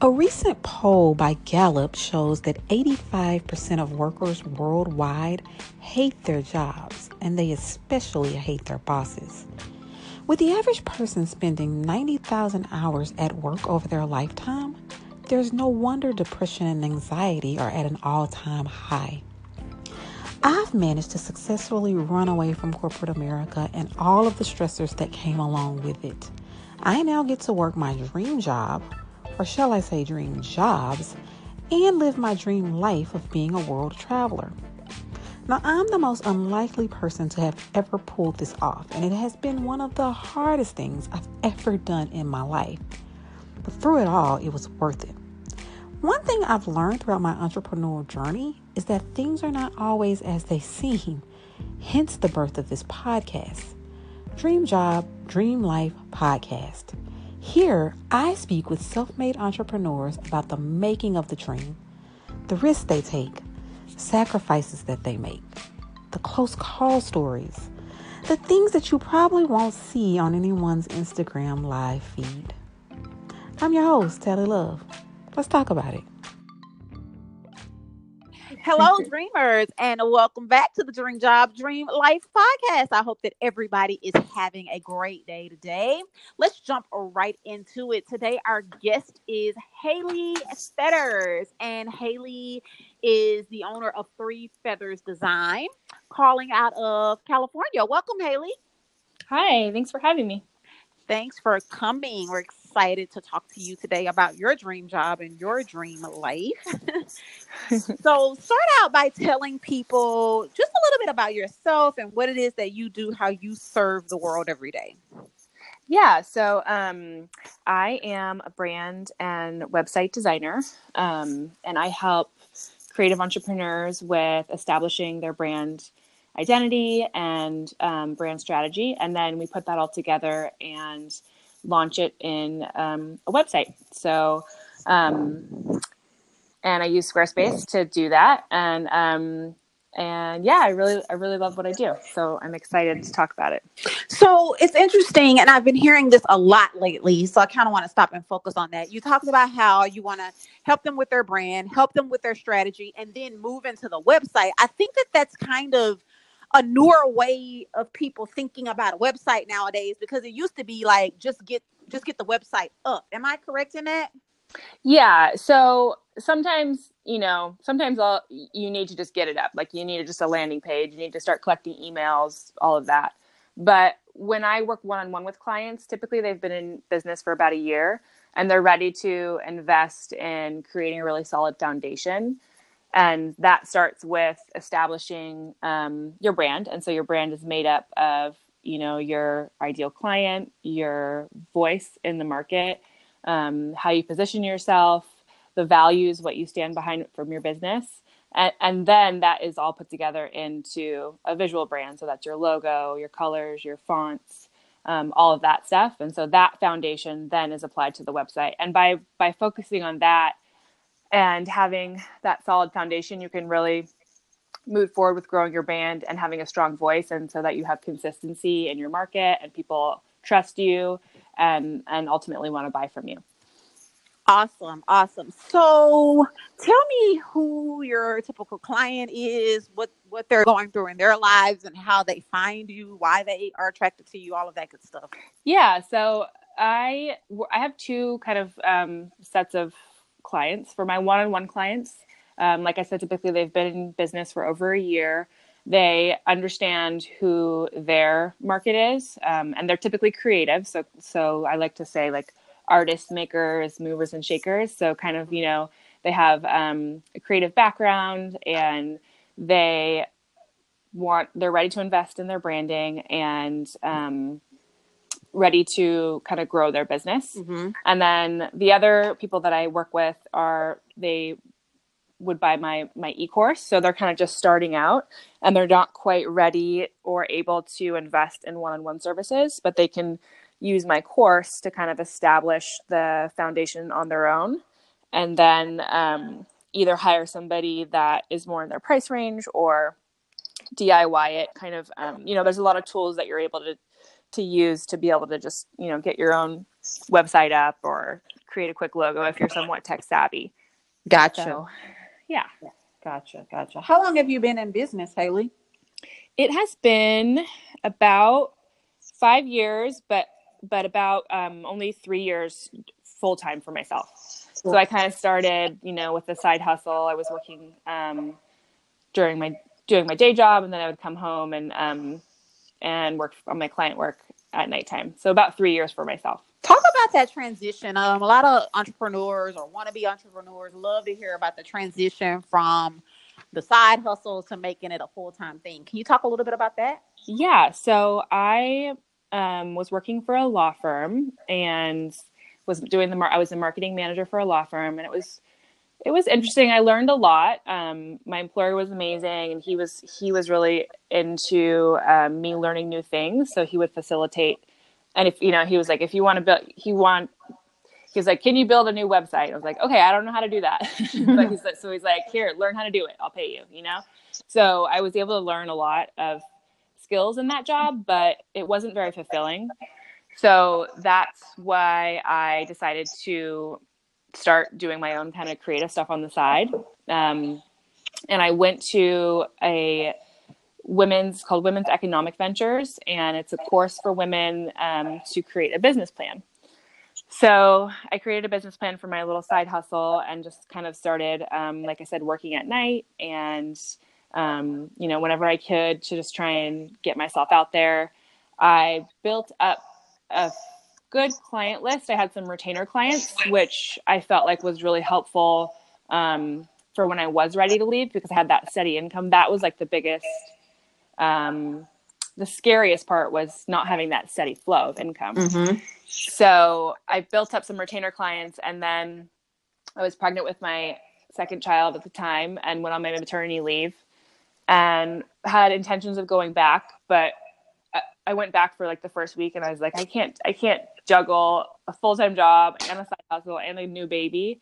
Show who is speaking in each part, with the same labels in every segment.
Speaker 1: A recent poll by Gallup shows that 85% of workers worldwide hate their jobs, and they especially hate their bosses. With the average person spending 90,000 hours at work over their lifetime, there's no wonder depression and anxiety are at an all time high. I've managed to successfully run away from corporate America and all of the stressors that came along with it. I now get to work my dream job or shall I say dream jobs, and live my dream life of being a world traveler. Now, I'm the most unlikely person to have ever pulled this off, and it has been one of the hardest things I've ever done in my life. But through it all, it was worth it. One thing I've learned throughout my entrepreneurial journey is that things are not always as they seem, hence the birth of this podcast Dream Job, Dream Life podcast. Here, I speak with self made entrepreneurs about the making of the dream, the risks they take, sacrifices that they make, the close call stories, the things that you probably won't see on anyone's Instagram live feed. I'm your host, Tally Love. Let's talk about it. Hello, dreamers, and welcome back to the Dream Job, Dream Life podcast. I hope that everybody is having a great day today. Let's jump right into it. Today, our guest is Haley Feathers, and Haley is the owner of Three Feathers Design, calling out of California. Welcome, Haley.
Speaker 2: Hi, thanks for having me.
Speaker 1: Thanks for coming. We're excited to talk to you today about your dream job and your dream life. so, start out by telling people just a little bit about yourself and what it is that you do, how you serve the world every day.
Speaker 2: Yeah, so um, I am a brand and website designer, um, and I help creative entrepreneurs with establishing their brand identity and um, brand strategy. And then we put that all together and launch it in um, a website. So, um, and I use Squarespace to do that. And um, and yeah, I really I really love what I do. So I'm excited to talk about it.
Speaker 1: So it's interesting, and I've been hearing this a lot lately. So I kind of want to stop and focus on that. You talked about how you want to help them with their brand, help them with their strategy, and then move into the website. I think that that's kind of a newer way of people thinking about a website nowadays because it used to be like just get just get the website up. Am I correct in that?
Speaker 2: Yeah. So sometimes, you know, sometimes all you need to just get it up. Like you need just a landing page. You need to start collecting emails, all of that. But when I work one on one with clients, typically they've been in business for about a year and they're ready to invest in creating a really solid foundation and that starts with establishing um, your brand. And so your brand is made up of you know your ideal client your voice in the market um, how you position yourself the values what you stand behind from your business. And, and then that is all put together into a visual brand. So that's your logo your colors your fonts um, all of that stuff. And so that foundation then is applied to the website. And by by focusing on that and having that solid foundation you can really move forward with growing your brand and having a strong voice and so that you have consistency in your market and people trust you and and ultimately want to buy from you.
Speaker 1: Awesome awesome. So tell me who your typical client is what what they're going through in their lives and how they find you why they are attracted to you all of that good stuff.
Speaker 2: Yeah so i i have two kind of um, sets of clients. For my one on one clients, um, like I said, typically they've been in business for over a year. They understand who their market is, um, and they're typically creative. So, so I like to say like artists, makers, movers, and shakers. So, kind of you know they have um, a creative background and they want they're ready to invest in their branding and um, ready to kind of grow their business. Mm-hmm. And then the other people that I work with are they would buy my my e-course so they're kind of just starting out and they're not quite ready or able to invest in one-on-one services but they can use my course to kind of establish the foundation on their own and then um, either hire somebody that is more in their price range or diy it kind of um, you know there's a lot of tools that you're able to to use to be able to just you know get your own website up or create a quick logo if you're somewhat tech savvy.
Speaker 1: Gotcha.
Speaker 2: So, yeah.
Speaker 1: Gotcha. Gotcha. How long have you been in business, Haley?
Speaker 2: It has been about five years, but but about um, only three years full time for myself. So I kind of started, you know, with the side hustle. I was working um, during my doing my day job, and then I would come home and um, and work on my client work at nighttime. So about three years for myself.
Speaker 1: Talk about that transition. Um, a lot of entrepreneurs or want to be entrepreneurs love to hear about the transition from the side hustle to making it a full time thing. Can you talk a little bit about that?
Speaker 2: Yeah. So I um, was working for a law firm and was doing the mar- I was a marketing manager for a law firm, and it was it was interesting. I learned a lot. Um, my employer was amazing, and he was he was really into um, me learning new things. So he would facilitate, and if you know, he was like, if you want to build, he want. He was like, "Can you build a new website?" I was like, "Okay, I don't know how to do that." but he's like, so he's like, "Here, learn how to do it. I'll pay you." You know. So I was able to learn a lot of skills in that job, but it wasn't very fulfilling. So that's why I decided to start doing my own kind of creative stuff on the side. Um, and I went to a women's called Women's Economic Ventures, and it's a course for women um, to create a business plan. So I created a business plan for my little side hustle and just kind of started, um, like I said, working at night and, um, you know, whenever I could to just try and get myself out there. I built up a good client list. I had some retainer clients, which I felt like was really helpful um, for when I was ready to leave because I had that steady income. That was like the biggest, um, the scariest part was not having that steady flow of income. Mm-hmm. So I built up some retainer clients and then I was pregnant with my second child at the time and went on my maternity leave and had intentions of going back, but I went back for like the first week and I was like, I can't, I can't juggle a full time job and a side hustle and a new baby.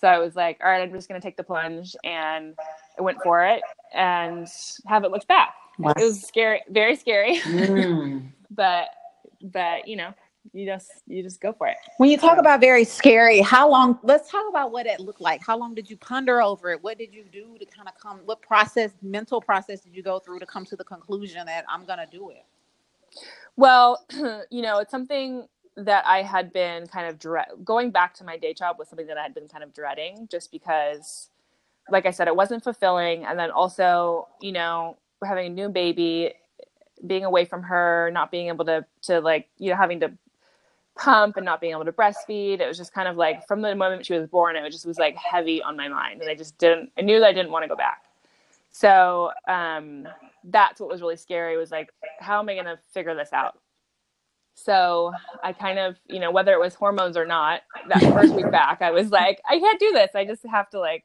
Speaker 2: So I was like, all right, I'm just going to take the plunge. And I went for it and haven't looked back. Wow. It was scary, very scary. Mm. but, but, you know, you just you just go for it.
Speaker 1: When you talk about very scary, how long? Let's talk about what it looked like. How long did you ponder over it? What did you do to kind of come? What process, mental process, did you go through to come to the conclusion that I'm gonna do it?
Speaker 2: Well, you know, it's something that I had been kind of going back to my day job was something that I had been kind of dreading just because like I said it wasn't fulfilling and then also, you know, having a new baby, being away from her, not being able to to like, you know, having to pump and not being able to breastfeed. It was just kind of like from the moment she was born, it was just was like heavy on my mind and I just didn't I knew that I didn't want to go back. So, um that's what was really scary was like how am i going to figure this out so i kind of you know whether it was hormones or not that first week back i was like i can't do this i just have to like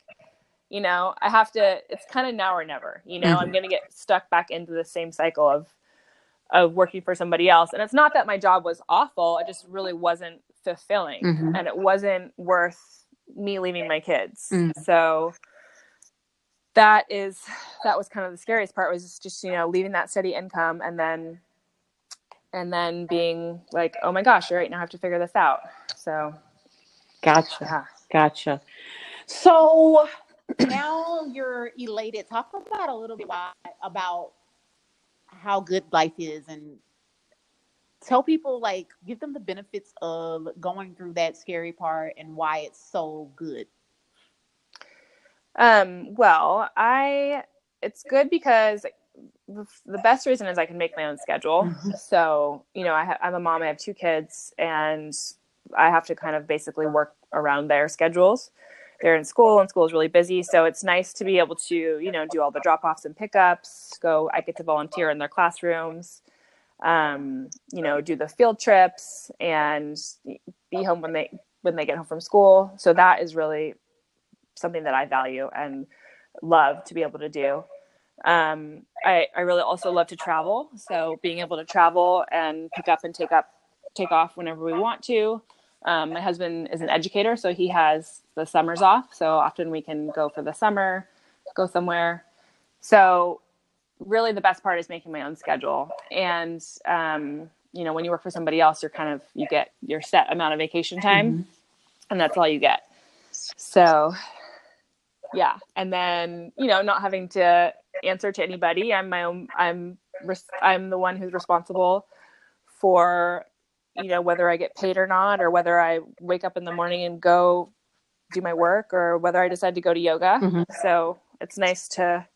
Speaker 2: you know i have to it's kind of now or never you know mm-hmm. i'm going to get stuck back into the same cycle of of working for somebody else and it's not that my job was awful it just really wasn't fulfilling mm-hmm. and it wasn't worth me leaving my kids mm-hmm. so that is that was kind of the scariest part was just you know leaving that steady income and then and then being like oh my gosh all right now i have to figure this out. So
Speaker 1: gotcha. yeah. gotcha. So now you're elated. Talk about a little bit about, about how good life is and tell people like give them the benefits of going through that scary part and why it's so good
Speaker 2: um, well, I it's good because the, best reason is I can make my own schedule. Mm-hmm. So, you know, I ha- I'm a mom, I have two kids, and I have to kind of basically work around their schedules. They're in school, and school is really busy. So it's nice to be able to, you know, do all the drop offs and pickups. Go, I get to volunteer in their classrooms. Um, you know, do the field trips and be home when they when they get home from school. So that is really something that I value and love to be able to do. Um, I, I really also love to travel. So being able to travel and pick up and take up, take off whenever we want to. Um, my husband is an educator, so he has the summers off. So often we can go for the summer, go somewhere. So really the best part is making my own schedule. And, um, you know, when you work for somebody else, you're kind of you get your set amount of vacation time, mm-hmm. and that's all you get. So, yeah, and then you know, not having to answer to anybody. I'm my own. I'm I'm the one who's responsible for you know whether I get paid or not, or whether I wake up in the morning and go do my work, or whether I decide to go to yoga. Mm-hmm. So it's nice to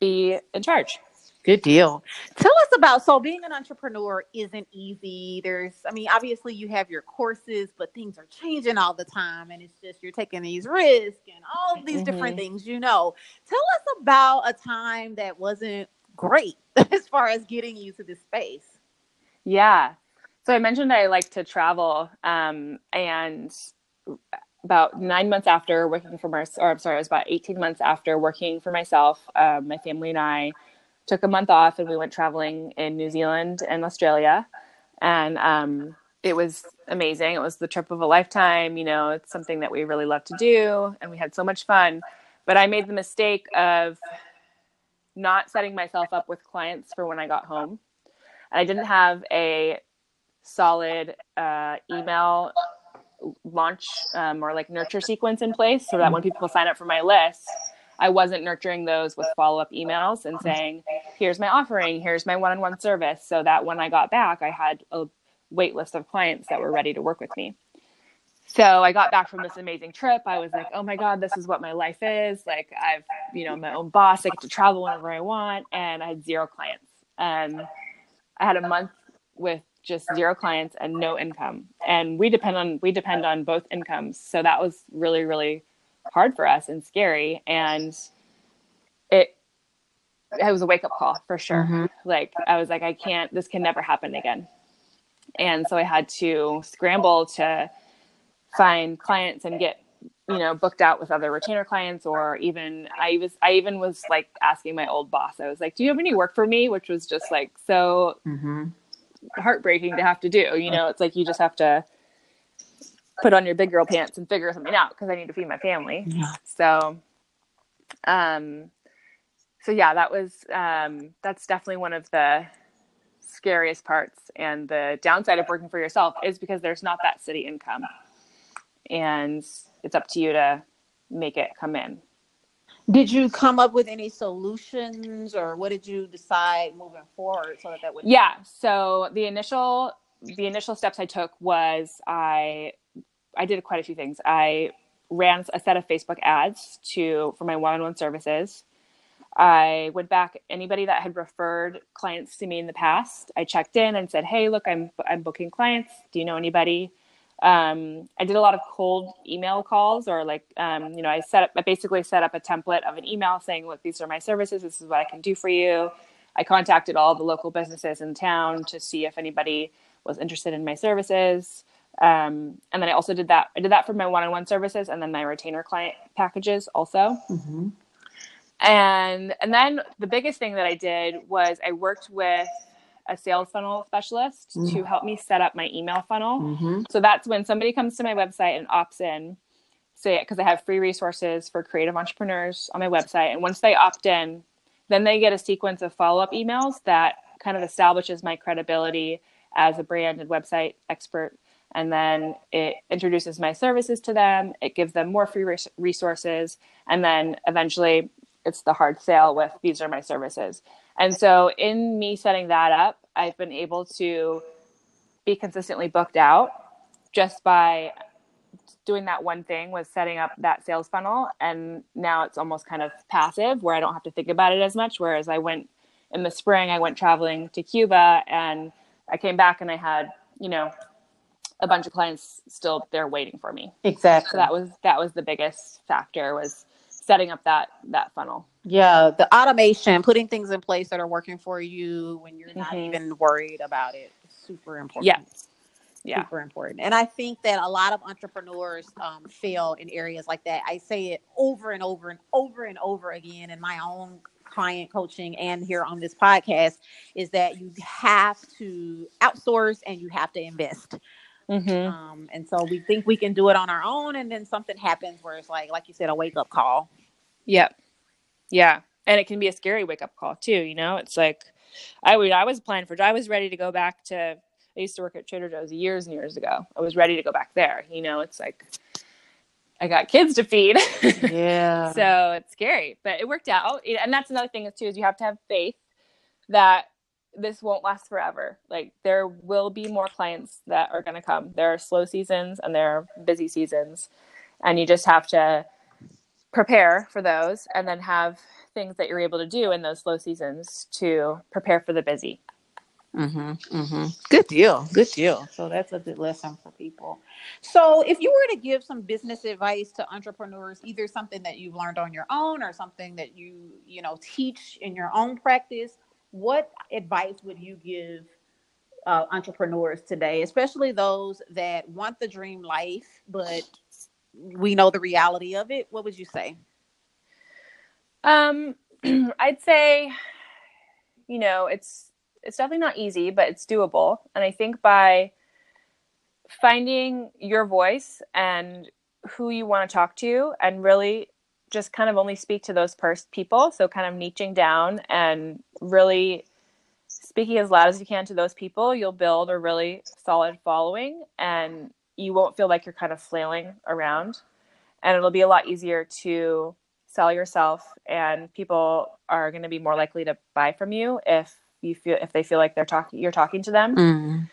Speaker 2: be in charge.
Speaker 1: Good deal. Tell us about so being an entrepreneur isn't easy. There's, I mean, obviously you have your courses, but things are changing all the time, and it's just you're taking these risks and all these mm-hmm. different things. You know, tell us about a time that wasn't great as far as getting you to this space.
Speaker 2: Yeah. So I mentioned I like to travel, um, and about nine months after working for myself, or I'm sorry, it was about 18 months after working for myself, um, my family and I took a month off and we went traveling in New Zealand and Australia. And um, it was amazing. It was the trip of a lifetime. You know, it's something that we really love to do and we had so much fun. But I made the mistake of not setting myself up with clients for when I got home. And I didn't have a solid uh, email launch um, or like nurture sequence in place so that when people sign up for my list, I wasn't nurturing those with follow up emails and saying, here's my offering, here's my one on one service. So that when I got back, I had a wait list of clients that were ready to work with me. So I got back from this amazing trip. I was like, oh my God, this is what my life is. Like, I've, you know, my own boss. I get to travel whenever I want. And I had zero clients. And I had a month with just zero clients and no income. And we depend on, we depend on both incomes. So that was really, really hard for us and scary. And it, it was a wake up call for sure. Mm-hmm. Like I was like, I can't, this can never happen again. And so I had to scramble to find clients and get, you know, booked out with other retainer clients or even I was I even was like asking my old boss. I was like, "Do you have any work for me?" which was just like so mm-hmm. heartbreaking to have to do. You know, it's like you just have to put on your big girl pants and figure something out because I need to feed my family. Yeah. So, um, so yeah, that was um, that's definitely one of the scariest parts. And the downside of working for yourself is because there's not that city income, and it's up to you to make it come in.
Speaker 1: Did you come up with any solutions, or what did you decide moving forward so that that would?
Speaker 2: Yeah. So the initial the initial steps I took was I I did quite a few things. I ran a set of Facebook ads to for my one-on-one services. I went back anybody that had referred clients to me in the past. I checked in and said, "Hey, look, I'm I'm booking clients. Do you know anybody?" Um, I did a lot of cold email calls, or like, um, you know, I set up, I basically set up a template of an email saying, "Look, these are my services. This is what I can do for you." I contacted all the local businesses in town to see if anybody was interested in my services. Um, and then I also did that. I did that for my one-on-one services and then my retainer client packages also. Mm-hmm. And and then the biggest thing that I did was I worked with a sales funnel specialist mm-hmm. to help me set up my email funnel. Mm-hmm. So that's when somebody comes to my website and opts in, say because I have free resources for creative entrepreneurs on my website, and once they opt in, then they get a sequence of follow-up emails that kind of establishes my credibility as a brand and website expert and then it introduces my services to them. It gives them more free res- resources. And then eventually it's the hard sale with these are my services. And so in me setting that up i've been able to be consistently booked out just by doing that one thing was setting up that sales funnel. And now it's almost kind of passive where i don't have to think about it as much. Whereas i went in the spring i went traveling to cuba and i came back and i had you know a bunch of clients still there waiting for me.
Speaker 1: Exactly.
Speaker 2: So that was that was the biggest factor was setting up that that funnel.
Speaker 1: Yeah, the automation, putting things in place that are working for you when you're not mm-hmm. even worried about it. Super important.
Speaker 2: Yeah. Yeah.
Speaker 1: Super important. And I think that a lot of entrepreneurs um, fail in areas like that. I say it over and over and over and over again in my own client coaching and here on this podcast is that you have to outsource and you have to invest. Mm-hmm. Um, and so we think we can do it on our own, and then something happens where it's like, like you said, a wake up call.
Speaker 2: Yep. Yeah. And it can be a scary wake up call too. You know, it's like I would I was planning for I was ready to go back to I used to work at Trader Joe's years and years ago. I was ready to go back there. You know, it's like I got kids to feed.
Speaker 1: Yeah.
Speaker 2: so it's scary, but it worked out. And that's another thing too is you have to have faith that this won't last forever. Like there will be more clients that are going to come. There are slow seasons and there are busy seasons, and you just have to prepare for those and then have things that you're able to do in those slow seasons to prepare for the busy.
Speaker 1: Mm-hmm, mm-hmm. Good deal. Good deal. So that's a good lesson for people. So if you were to give some business advice to entrepreneurs, either something that you've learned on your own or something that you, you know, teach in your own practice, what advice would you give uh, entrepreneurs today, especially those that want the dream life, but we know the reality of it? What would you say?
Speaker 2: Um, I'd say, you know, it's it's definitely not easy, but it's doable. And I think by finding your voice and who you want to talk to and really just kind of only speak to those pers- people. So kind of niching down and really speaking as loud as you can to those people you'll build a really solid following and you won't feel like you're kind of flailing around. And it'll be a lot easier to sell yourself and people are going to be more likely to buy from you if you feel if they feel like they're talking you're talking to them.
Speaker 1: Mm.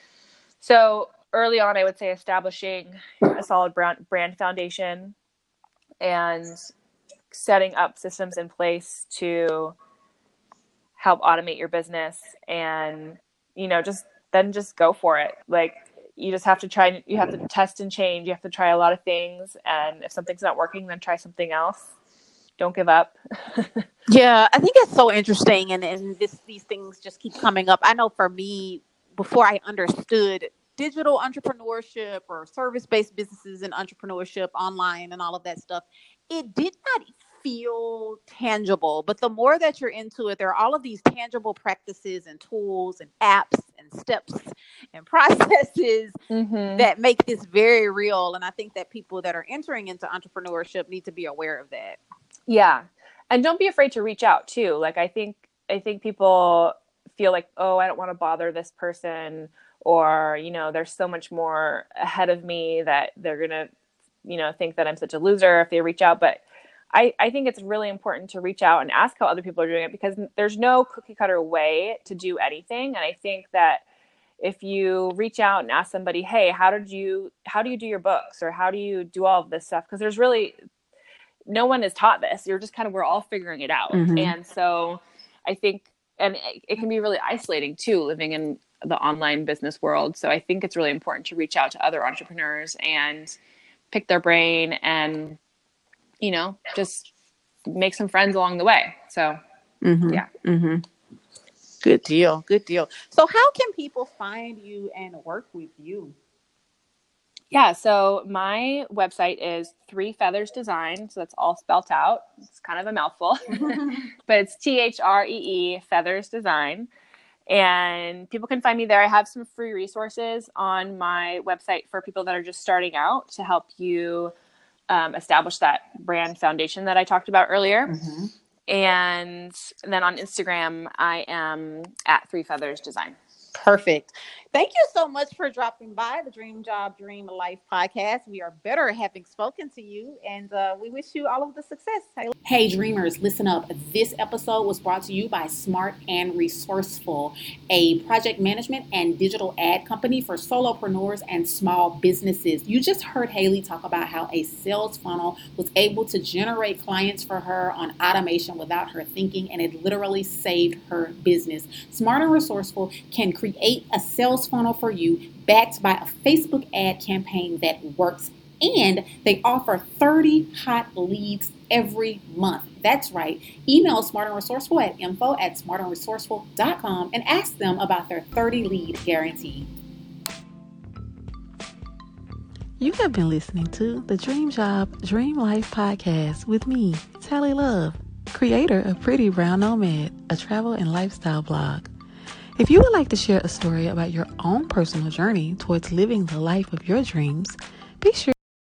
Speaker 2: so early on i would say establishing a solid brand, brand foundation and setting up systems in place to help automate your business and you know just then just go for it. Like you just have to try you have to test and change. You have to try a lot of things. And if something's not working then try something else. Don't give up.
Speaker 1: Yeah, I think it's so interesting, and and this these things just keep coming up. I know for me, before I understood digital entrepreneurship or service based businesses and entrepreneurship online and all of that stuff, it did not feel tangible. But the more that you're into it, there are all of these tangible practices and tools and apps and steps and processes
Speaker 2: mm-hmm.
Speaker 1: that make this very real. And I think that people that are entering into entrepreneurship need to be aware of that.
Speaker 2: yeah and don't be afraid to reach out too like i think i think people feel like oh i don't want to bother this person or you know there's so much more ahead of me that they're gonna you know think that i'm such a loser if they reach out but I, I think it's really important to reach out and ask how other people are doing it because there's no cookie cutter way to do anything. And i think that if you reach out and ask somebody hey how did you how do you do your books? Or how do you do all of this stuff? Because there's really no one is taught this. You're just kind of we're all figuring it out.
Speaker 1: Mhm.
Speaker 2: and so i think and it, it can be really isolating too living in the online business world. So i think it's really important to reach out to other entrepreneurs and pick their brain and you know just make some friends along the way so
Speaker 1: Mm-hmm.
Speaker 2: Yeah.
Speaker 1: Mm-hmm. Good deal. Good deal. So, how can people find you and work with you?
Speaker 2: yeah so my website is three feathers design so that's all spelt out it's kind of a mouthful but it's t-h-r-e-e feathers design and people can find me there. I have some free resources on my website for people that are just starting out to help you um, establish that brand foundation that i talked about earlier.
Speaker 1: Mm-hmm.
Speaker 2: and then on instagram i am at three feathers design
Speaker 1: Perfect. Thank you so much for dropping by the Dream Job Dream Life podcast. We are better having spoken to you, and uh, we wish you all of the success. Hey, dreamers, listen up. This episode was brought to you by Smart and Resourceful, a project management and digital ad company for solopreneurs and small businesses. You just heard Haley talk about how a sales funnel was able to generate clients for her on automation without her thinking, and it literally saved her business. Smart and Resourceful can create a sales funnel for you backed by a Facebook ad campaign that works and they offer 30 hot leads every month. That's right. Email Smart and Resourceful at info at smartandresourceful.com and ask them about their 30 lead guarantee. You have been listening to the Dream Job, Dream Life podcast with me, Tally Love, creator of Pretty Brown Nomad, a travel and lifestyle blog. If you would like to share a story about your own personal journey towards living the life of your dreams, be sure